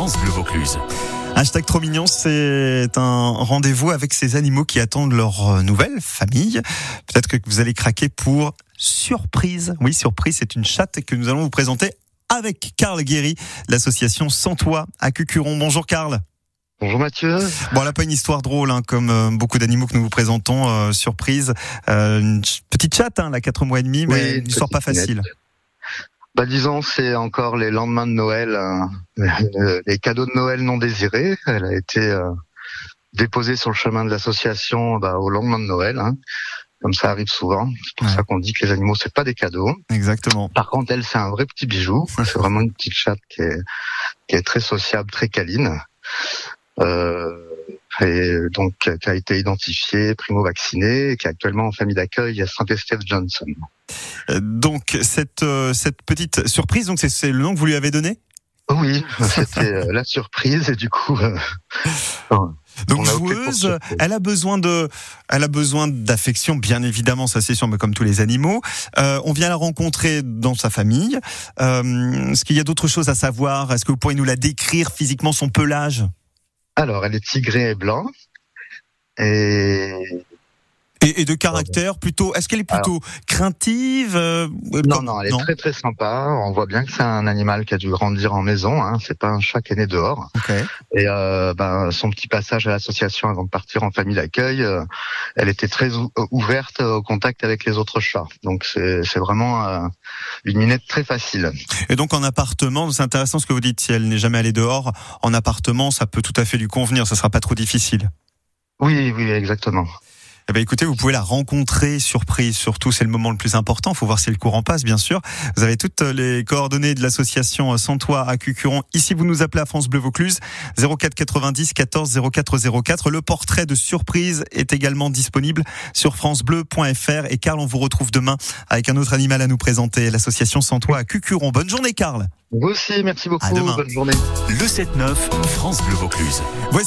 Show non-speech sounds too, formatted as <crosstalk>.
France Bleu Vaucluse. Hashtag trop mignon, c'est un rendez-vous avec ces animaux qui attendent leur nouvelle famille. Peut-être que vous allez craquer pour surprise. Oui, surprise, c'est une chatte que nous allons vous présenter avec Karl Guéry, l'association Sans Toi à Cucuron. Bonjour Karl. Bonjour Mathieu. Bon, elle n'a pas une histoire drôle, hein, comme euh, beaucoup d'animaux que nous vous présentons. euh, surprise, Euh, une petite chatte, hein, elle a 4 mois et demi, mais Oui, une histoire pas facile. Bah disons, c'est encore les lendemains de Noël, euh, <laughs> les cadeaux de Noël non désirés. Elle a été euh, déposée sur le chemin de l'association bah, au lendemain de Noël. hein. Comme ça arrive souvent. C'est pour Ouais. ça qu'on dit que les animaux c'est pas des cadeaux. Exactement. Par contre, elle c'est un vrai petit bijou. C'est vraiment une petite chatte qui est, qui est très sociable, très câline. Euh, et donc qui a été identifiée, primo-vaccinée, et qui est actuellement en famille d'accueil à Saint-Estève Johnson. Donc cette euh, cette petite surprise, donc c'est- le nom que vous lui avez donné? Oui, c'était euh, la surprise et du coup, euh, Donc joueuse, elle a besoin de, elle a besoin d'affection, bien évidemment, ça c'est sûr, mais comme tous les animaux. Euh, on vient la rencontrer dans sa famille. Euh, Est-ce qu'il y a d'autres choses à savoir? Est-ce que vous pourriez nous la décrire physiquement, son pelage? Alors elle est tigrée et blanc et et, et de caractère plutôt Est-ce qu'elle est plutôt craintive euh, non comme- non elle est très très sympa. On voit bien que c'est un animal qui a dû grandir en maison. Hein. C'est pas un chat qui est né dehors. Ok. Et euh, ben, son petit passage à l'association avant de partir en famille d'accueil, euh, elle était très ou- ouverte au contact avec les autres chats. Donc c'est c'est vraiment euh, une minette très facile. Et donc en appartement, c'est intéressant ce que vous dites. Si elle n'est jamais allée dehors, en appartement, ça peut tout à fait lui convenir. Ça sera pas trop difficile. Oui oui exactement. Eh ben, écoutez, vous pouvez la rencontrer surprise. Surtout, c'est le moment le plus important. Il faut voir si le courant passe, bien sûr. Vous avez toutes les coordonnées de l'association Sans Toi à Cucuron. Ici, vous nous appelez à France Bleu Vaucluse 04 90 14 04 04. Le portrait de surprise est également disponible sur francebleu.fr. Et Karl, on vous retrouve demain avec un autre animal à nous présenter. L'association Sans Toi à Cucuron. Bonne journée, Karl. Vous aussi merci beaucoup. À demain. Bonne journée. Le 7-9, France Bleu Vaucluse. Voici